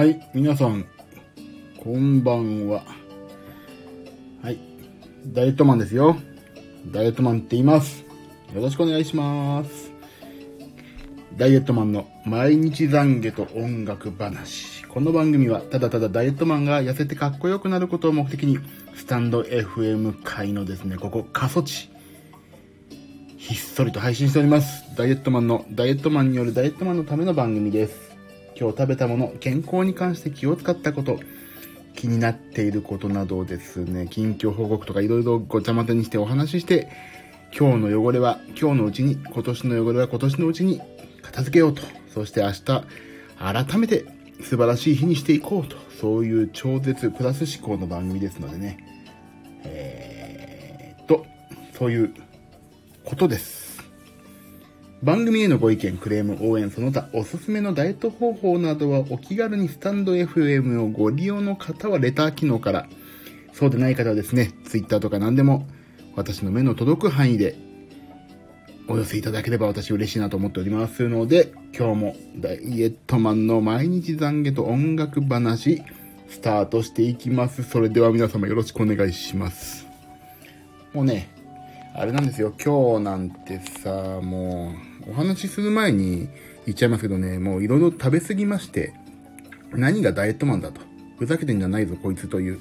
はい、皆さん、こんばんは。はい、ダイエットマンですよ。ダイエットマンって言います。よろしくお願いします。ダイエットマンの毎日懺悔と音楽話。この番組はただただダイエットマンが痩せてかっこよくなることを目的に、スタンド FM 界のですね、ここ過疎地、ひっそりと配信しております。ダイエットマンのダイエットマンによるダイエットマンのための番組です。今日食べたもの、健康に関して気を使ったこと、気になっていることなどですね、近況報告とかいろいろごちゃ混ぜにしてお話しして、今日の汚れは今日のうちに、今年の汚れは今年のうちに片付けようと。そして明日、改めて素晴らしい日にしていこうと。そういう超絶プラス思考の番組ですのでね。えーっと、そういうことです。番組へのご意見、クレーム、応援、その他、おすすめのダイエット方法などはお気軽にスタンド FM をご利用の方はレター機能から、そうでない方はですね、Twitter とか何でも、私の目の届く範囲で、お寄せいただければ私嬉しいなと思っておりますので、今日もダイエットマンの毎日懺悔と音楽話、スタートしていきます。それでは皆様よろしくお願いします。もうね、あれなんですよ、今日なんてさ、もう、お話しする前に言っちゃいますけどね、もういろいろ食べ過ぎまして、何がダイエットマンだと。ふざけてんじゃないぞ、こいつという、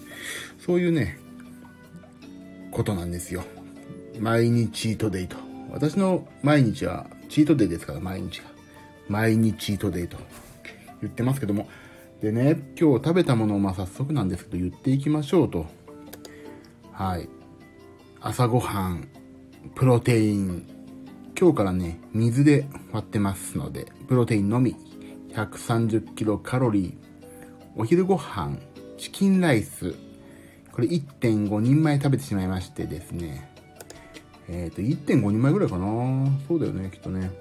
そういうね、ことなんですよ。毎日チートデイと。私の毎日はチートデイですから、毎日が。毎日チートデイと言ってますけども。でね、今日食べたものをまあ早速なんですけど言っていきましょうと。はい。朝ごはん、プロテイン。今日からね、水で割ってますので、プロテインのみ、130キロカロリー。お昼ご飯、チキンライス。これ1.5人前食べてしまいましてですね。えっ、と、1.5人前ぐらいかなそうだよね、きっとね。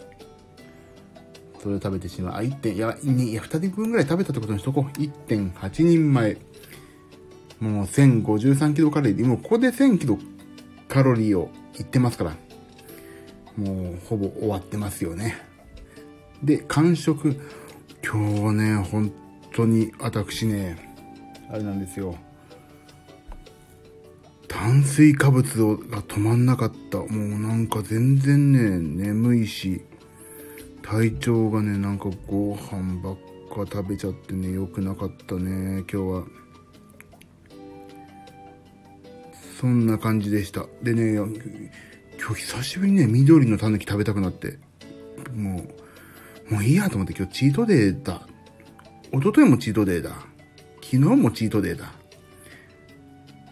それを食べてしまう。あ、1. 点、いや、いや、2人分ぐらい食べたってことにしとこう。1.8人前。もう1053キロカロリー。もうここで1000キロカロリーを言ってますから。もうほぼ終わってますよね。で、完食。今日はね、本当に私ね、あれなんですよ。炭水化物をが止まんなかった。もうなんか全然ね、眠いし、体調がね、なんかご飯ばっか食べちゃってね、良くなかったね、今日は。そんな感じでした。でね、今日久しぶりにね、緑のタヌキ食べたくなって、もう、もういいやと思って今日チートデーだ。一昨日もチートデーだ。昨日もチートデーだ。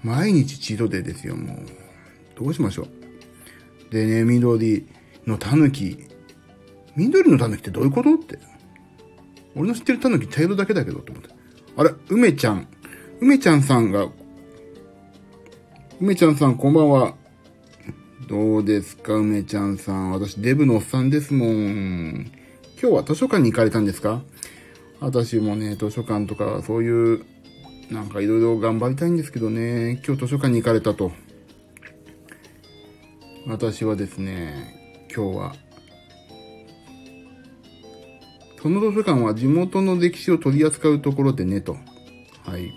毎日チートデーですよ、もう。どうしましょう。でね、緑のタヌキ。緑のタヌキってどういうことって。俺の知ってるタヌキ茶色だけだけどって思って。あれ、梅ちゃん。梅ちゃんさんが、梅ちゃんさんこんばんは。どうですか、梅ちゃんさん。私、デブのおっさんですもん。今日は図書館に行かれたんですか？私もね、図書館とか、そういう、なんかいろいろ頑張りたいんですけどね、今日図書館に行かれたと。私はですね、今日は、その図書館は地元の歴史を取り扱うところでね、と。はい。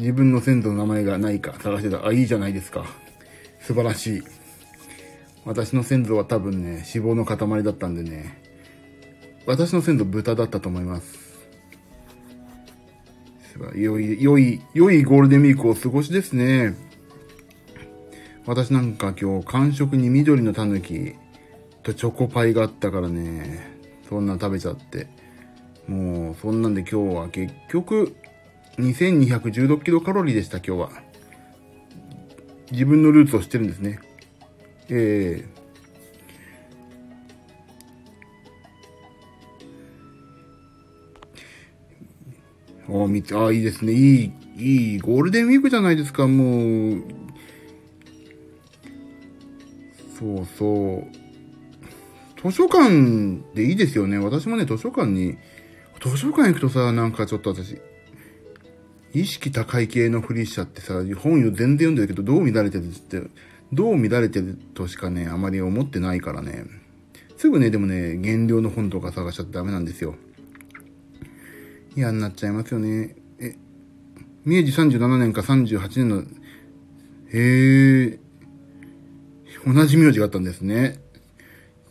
自分の先祖の名前がないか探してた。あ、いいじゃないですか。素晴らしい。私の先祖は多分ね、脂肪の塊だったんでね、私の先祖豚だったと思います。良い、良い、良いゴールデンウィークを過ごしですね。私なんか今日完食に緑のタヌキとチョコパイがあったからね、そんな食べちゃって。もう、そんなんで今日は結局、2216キロカロリーでした、今日は。自分のルーツを知ってるんですね。ええあ、みああ、いいですね。いい、いい、ゴールデンウィークじゃないですか、もう。そうそう。図書館でいいですよね。私もね、図書館に、図書館行くとさ、なんかちょっと私、意識高い系のフリーしちゃってさ、本全然読んでるけど、どう乱れてるって、どう乱れてるとしかね、あまり思ってないからね。すぐね、でもね、減量の本とか探しちゃってダメなんですよ。嫌になっちゃいますよね。え、明治37年か38年の、へえ、同じ名字があったんですね。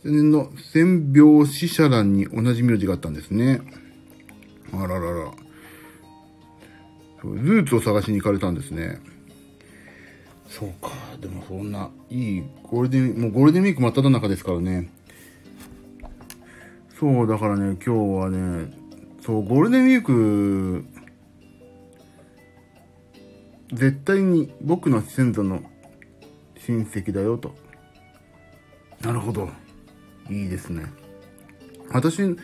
年の、千病死者欄に同じ名字があったんですね。あららら。ルーツを探しに行かれたんですね。そうか。でもそんな、いい、ゴールデン、もうゴールデンウィーク真っ只中ですからね。そう、だからね、今日はね、そう、ゴールデンウィーク、絶対に僕の先祖の親戚だよと。なるほど。いいですね。私、う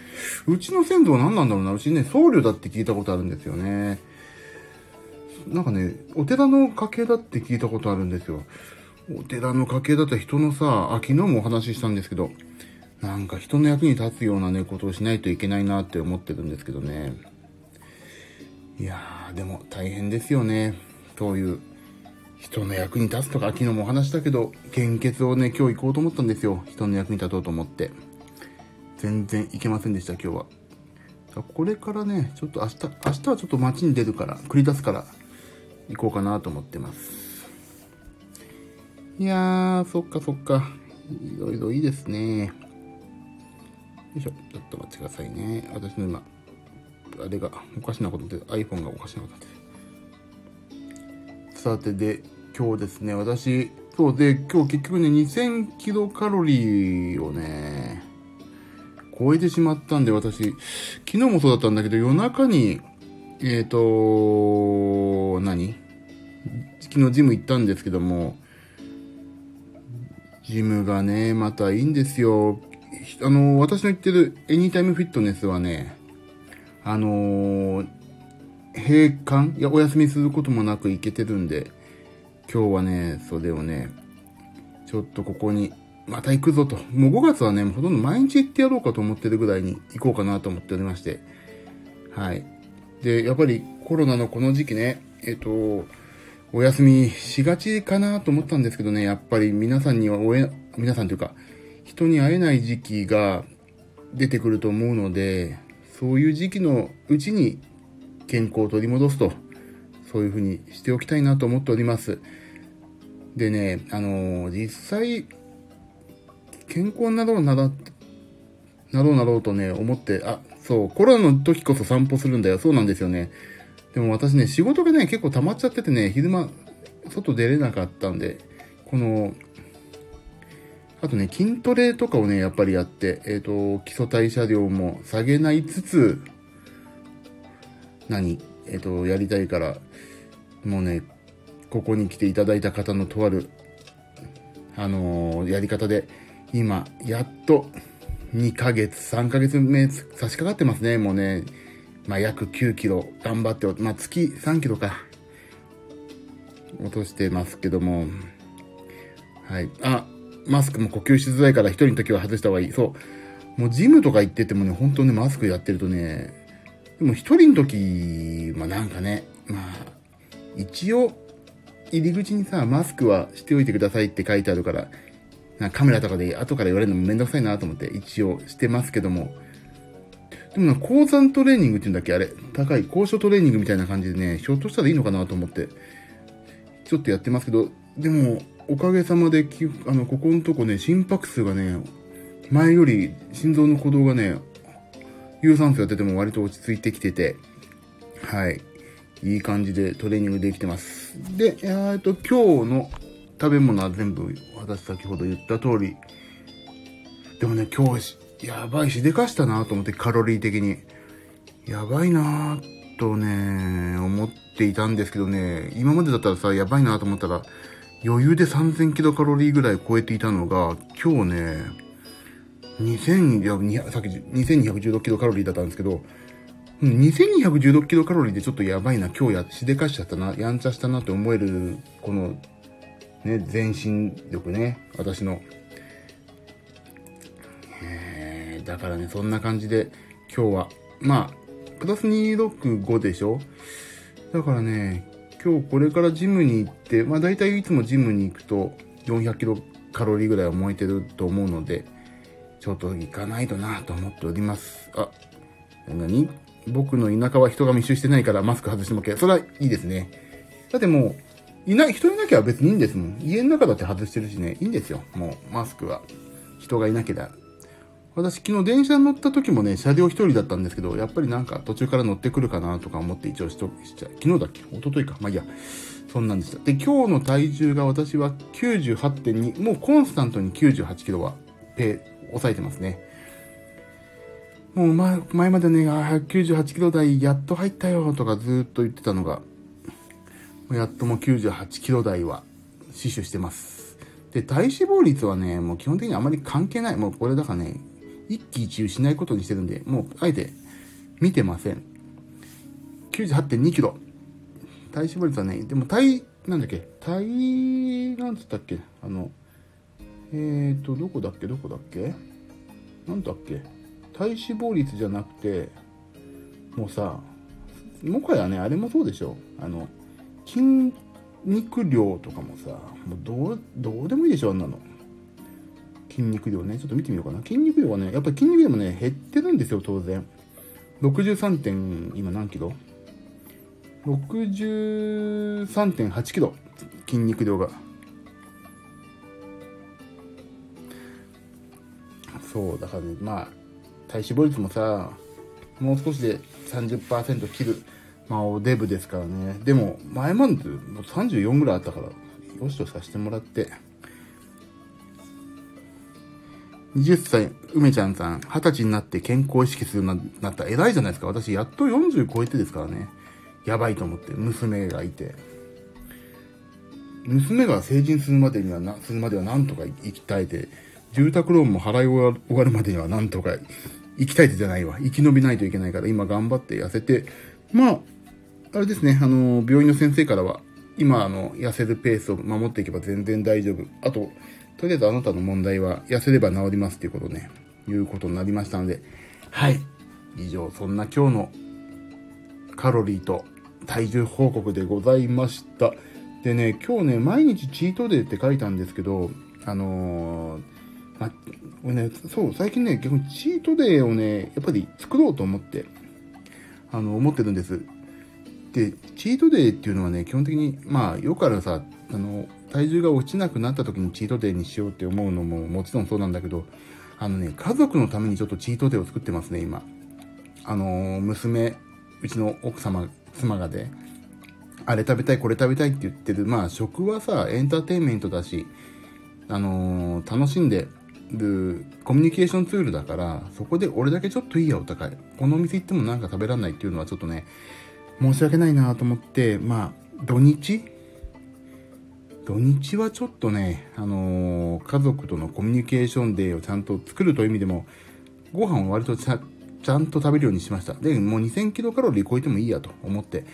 ちの先祖は何なんだろうな。うちね、僧侶だって聞いたことあるんですよね。なんかね、お寺の家系だって聞いたことあるんですよ。お寺の家系だったら人のさ、あ、昨日もお話ししたんですけど、なんか人の役に立つようなね、ことをしないといけないなって思ってるんですけどね。いやー、でも大変ですよね。そういう、人の役に立つとか、昨日もお話したけど、献血をね、今日行こうと思ったんですよ。人の役に立とうと思って。全然行けませんでした、今日は。これからね、ちょっと明日、明日はちょっと街に出るから、繰り出すから、行こうかなと思ってます。いやー、そっかそっか。いろいろいいですね。よいしょ。ちょっと待ってくださいね。私の今、あれがおかしなことで iPhone がおかしなことで。さてで、今日ですね、私、そうで、今日結局ね、2000キロカロリーをね、超えてしまったんで、私、昨日もそうだったんだけど、夜中に、えっ、ー、と、何？昨日ジム行ったんですけども、ジムがね、またいいんですよ。あの、私の言ってるエニタイムフィットネスはね、あの、閉館？いや、お休みすることもなく行けてるんで、今日はね、それをね、ちょっとここに、また行くぞと。もう5月はね、ほとんど毎日行ってやろうかと思ってるぐらいに行こうかなと思っておりまして。はい。で、やっぱりコロナのこの時期ね、えっ、と、お休みしがちかなと思ったんですけどね、やっぱり皆さんにはおえ、皆さんというか、人に会えない時期が出てくると思うので、そういう時期のうちに健康を取り戻すと、そういうふうにしておきたいなと思っております。でね、あのー、実際、健康になろうなら、なろうなろうとね、思って、あ、そう、コロナの時こそ散歩するんだよ。そうなんですよね。でも私ね、仕事がね、結構溜まっちゃっててね、昼間、外出れなかったんで、この、あとね、筋トレとかをね、やっぱりやって、えっ、ー、と、基礎代謝量も下げないつつ、何えっ、ー、と、やりたいから、もうね、ここに来ていただいた方のとある、あのー、やり方で、今、やっと、2ヶ月、3ヶ月目差し掛かってますね、もうね。まあ、約9キロ頑張って、まあ、月3キロか。落としてますけども。はい。あ、マスクも呼吸しづらいから一人の時は外した方がいい。そう。もうジムとか行っててもね、本当ね、マスクやってるとね、でも一人の時、まあなんかね、まあ、一応、入り口にさ、マスクはしておいてくださいって書いてあるから、カメラとかで後から言われるのもめんどくさいなと思って一応してますけども、でもな、高山トレーニングって言うんだっけ？あれ。高い、高所トレーニングみたいな感じでね、ひょっとしたらいいのかなと思って、ちょっとやってますけど、でも、おかげさまで、あの、ここのとこね、心拍数がね、前より心臓の鼓動がね、有酸素やってても割と落ち着いてきてて、はい。いい感じでトレーニングできてます。で、えっと、今日の食べ物は全部、私先ほど言った通り。でもね、今日、やばいしでかしたなと思って、カロリー的に。やばいなぁとね、思っていたんですけどね、今までだったらさ、やばいなと思ったら、余裕で3000キロカロリーぐらい超えていたのが、今日ね、2000、さっき2216キロカロリーだったんですけど、2216キロカロリーでちょっとやばいな、今日や、しでかしちゃったな、やんちゃしたなって思える、この、ね、全身力ね、私の。え、だからね、そんな感じで、今日は、まあ、プラス265でしょ？だからね、今日これからジムに行って、まあ大体いつもジムに行くと400キロカロリーぐらいは燃えてると思うので、ちょっと行かないとなと思っております。あ、何？僕の田舎は人が密集してないからマスク外しても OK。それはいいですね。だってもう、いない、人いなきゃ別にいいんですもん。家の中だって外してるしね、いいんですよ。もう、マスクは。人がいなければ。私昨日電車に乗った時もね、車両一人だったんですけど、やっぱりなんか途中から乗ってくるかなとか思って一応しと、しちゃ、昨日だっけ？一昨日か。まあいいや。そんなんでした。で、今日の体重が私は98.2、もうコンスタントに98キロは、ペ抑えてますね。もう前、前までね、あ98キロ台やっと入ったよとかずっと言ってたのが、やっともう98キロ台は死守してます。で、体脂肪率はね、もう基本的にあまり関係ない。もうこれだからね、一喜一憂しないことにしてるんで、もうあえて見てません。98.2キロ。体脂肪率はね、でも体、なんだっけ、体、なんつったっけ、あの、えーと、どこだっけ、どこだっけ？なんだっけ？体脂肪率じゃなくて、もうさ、もはやね、あれもそうでしょ。あの、筋肉量とかもさ、もうどう、どうでもいいでしょ、あんなの。筋肉量ね。ちょっと見てみようかな。筋肉量はね、やっぱり筋肉量もね、減ってるんですよ、当然。63. 点、今何キロ ?63.8 キロ。筋肉量が。そう、だからね、まあ、体脂肪率もさ、もう少しで30%切る。まあ、おデブですからね。でも、前までもう34ぐらいあったから、よしとさせてもらって。20歳、梅ちゃんさん、20歳になって健康意識するようになった偉いじゃないですか。私、やっと40超えてですからね。やばいと思って、娘がいて。娘が成人するまでにはな、するまではなんとか生きたいて、住宅ローンも払い終わるまでにはなんとか生きたいてじゃないわ。生き延びないといけないから、今頑張って痩せて、まあ、あれですね、あの、病院の先生からは、今、あの、痩せるペースを守っていけば全然大丈夫。あと、とりあえずあなたの問題は痩せれば治りますっていうことね、いうことになりましたので、はい。以上、そんな今日のカロリーと体重報告でございました。でね、今日ね、毎日チートデーって書いたんですけど、あのー、まあ、ね、そう、最近ね、逆にチートデーをね、やっぱり作ろうと思って、あの、思ってるんです。で、チートデーっていうのはね、基本的に、まあ、よくあるさ、あの、体重が落ちなくなった時にチートデーにしようって思うのももちろんそうなんだけど、あのね、家族のためにちょっとチートデーを作ってますね、今。あの娘、うちの奥様、妻がで、あれ食べたい、これ食べたいって言ってる。まあ、食はさ、エンターテインメントだし、あの、楽しんでるコミュニケーションツールだから、そこで俺だけちょっといいや、お高い。このお店行ってもなんか食べらんないっていうのはちょっとね、申し訳ないなと思って、まあ、土日？土日はちょっとね、あのー、家族とのコミュニケーションデーをちゃんと作るという意味でも、ご飯を割とちゃちゃんと食べるようにしました。で、もう2000キロカロリー超えてもいいやと思って。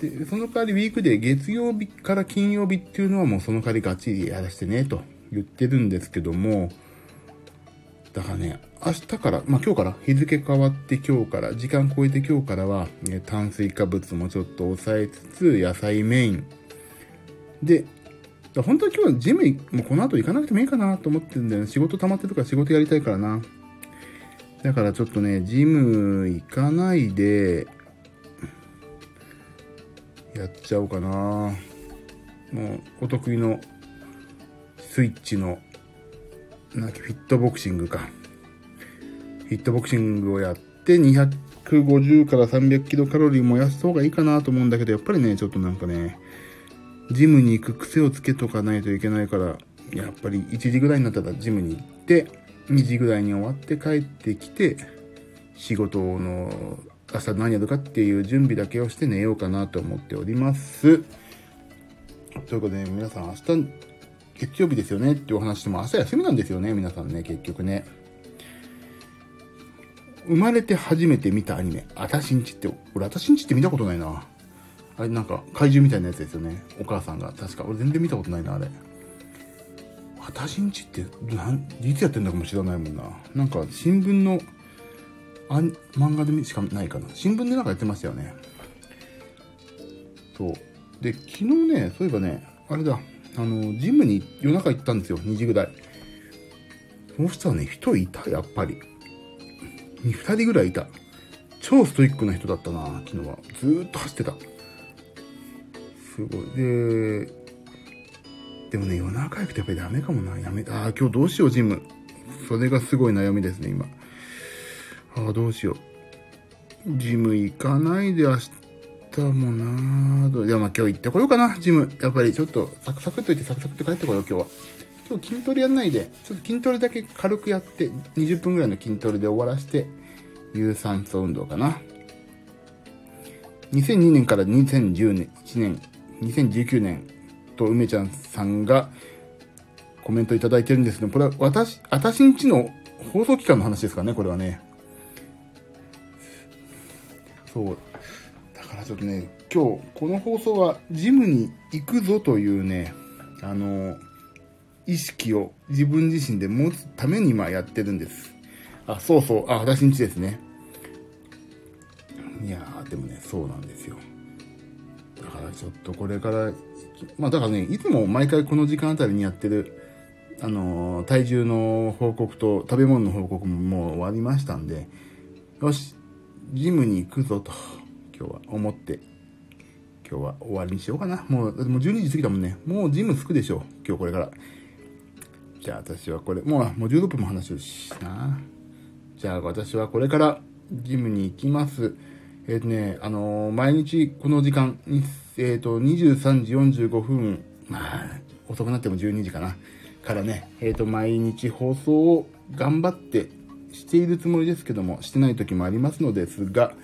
で、その代わりウィークで月曜日から金曜日っていうのはもうその代わりがっちりやらせてねと言ってるんですけども、だからね、明日から、まあ今日から？日付変わって今日から、時間超えて今日からは、ね、炭水化物もちょっと抑えつつ、野菜メイン。で、本当は今日はジムもうこの後行かなくてもいいかなと思ってるんだよね。仕事溜まってるから仕事やりたいからな。だからちょっとね、ジム行かないで、やっちゃおうかな。もう、お得意のスイッチの、なんだっけ、フィットボクシングか。フィットボクシングをやって、250から300キロカロリー燃やす方がいいかなと思うんだけど、やっぱりね、ちょっとなんかね、ジムに行く癖をつけとかないといけないから、やっぱり1時ぐらいになったらジムに行って、2時ぐらいに終わって帰ってきて、仕事の朝何やるかっていう準備だけをして寝ようかなと思っております。ということで、皆さん明日、月曜日ですよねっていうお話でも明日休みなんですよね、皆さんね、結局ね。生まれて初めて見たアニメ、あたしんちって、俺あたしんちって見たことないな。あれなんか怪獣みたいなやつですよね。お母さんが。確か。俺全然見たことないな、あれ。私んちってなん、いつやってんだかも知らないもんな。なんか新聞の、あ漫画でしかないかな。新聞でなんかやってましたよね。そう。で、昨日ね、そういえばね、あれだ、あの、ジムに夜中行ったんですよ。2時ぐらい。そうしたらね、人いた、やっぱり。二人ぐらいいた。超ストイックな人だったな、昨日は。ずーっと走ってた。すごい。で、でもね、夜中行くとやっぱりダメかもな。やめた。ああ、今日どうしよう、ジム。それがすごい悩みですね、今。ああ、どうしよう。ジム行かないで明日もなぁ。いや、まあ今日行ってこようかな、ジム。やっぱりちょっとサクサクっと行ってサクサクって帰ってこよう、今日は。今日筋トレやんないで、ちょっと筋トレだけ軽くやって、20分ぐらいの筋トレで終わらして、有酸素運動かな。2002年から2010年、1年、2019年と梅ちゃんさんがコメントいただいてるんですけど、これは私、私んちの放送期間の話ですかね、これはね。そう。ちょっとね、今日、この放送はジムに行くぞというね、あの、意識を自分自身で持つために今やってるんです。あ、そうそう。あ、私んちですね。いやー、でもね、そうなんですよ。だからちょっとこれから、まあだからね、いつも毎回この時間あたりにやってる、あのー、体重の報告と食べ物の報告ももう終わりましたんで、よし、ジムに行くぞと、今日は思って、今日は終わりにしようかな。もう、もう12時過ぎたもんね。もうジム着くでしょ。今日これから。じゃあ私はこれ、もう、もう16分も話してるしな。じゃあ私はこれからジムに行きます。えっ、ー、とね、あのー、毎日この時間、えっ、ー、と、23時45分、まあ、遅くなっても12時かな。からね、えっ、と、毎日放送を頑張ってしているつもりですけども、してない時もありますのですが、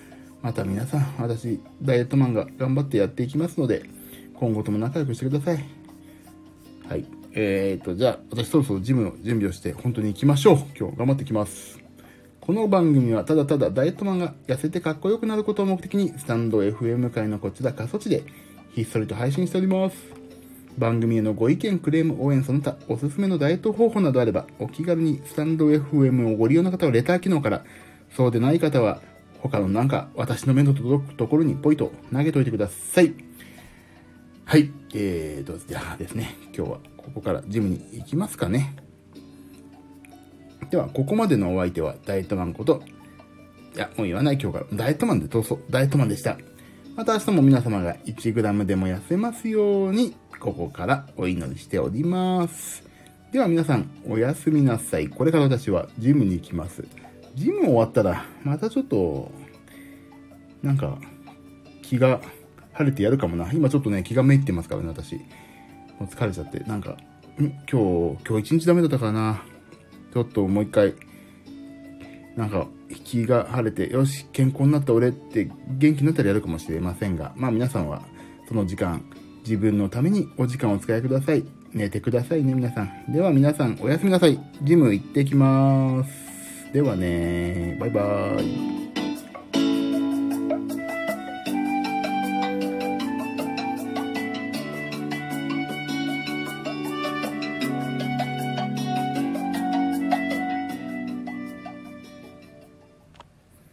また皆さん、私、ダイエットマンが頑張ってやっていきますので、今後とも仲良くしてください。はい。えーと、じゃあ、私そろそろジムの準備をして本当に行きましょう。今日頑張ってきます。この番組はただただダイエットマンが痩せてかっこよくなることを目的に、スタンド FM 界のこちら過疎地でひっそりと配信しております。番組へのご意見、クレーム、応援、その他、おすすめのダイエット方法などあれば、お気軽にスタンド FM をご利用の方はレター機能から、そうでない方は、他のなんか私の目の届くところにポイと投げといてください。はい。えーと、じゃあですね、今日はここからジムに行きますかね。では、ここまでのお相手はダイエットマンこと、いや、もう言わない今日から、ダイエットマンで闘争、ダイエットマンでした。また明日も皆様が 1g でも痩せますように、ここからお祈りしております。では皆さん、おやすみなさい。これから私はジムに行きます。ジム終わったら、またちょっと、なんか、気が晴れてやるかもな。今ちょっとね、気がめいってますからね、私。もう疲れちゃって、なんか、ん？今日、今日一日ダメだったからな。ちょっともう一回、なんか、気が晴れて、よし、健康になった俺って元気になったらやるかもしれませんが、まあ皆さんは、その時間、自分のためにお時間をお使いください。寝てくださいね、皆さん。では皆さん、おやすみなさい。ジム行ってきます。ではねバイバーイ。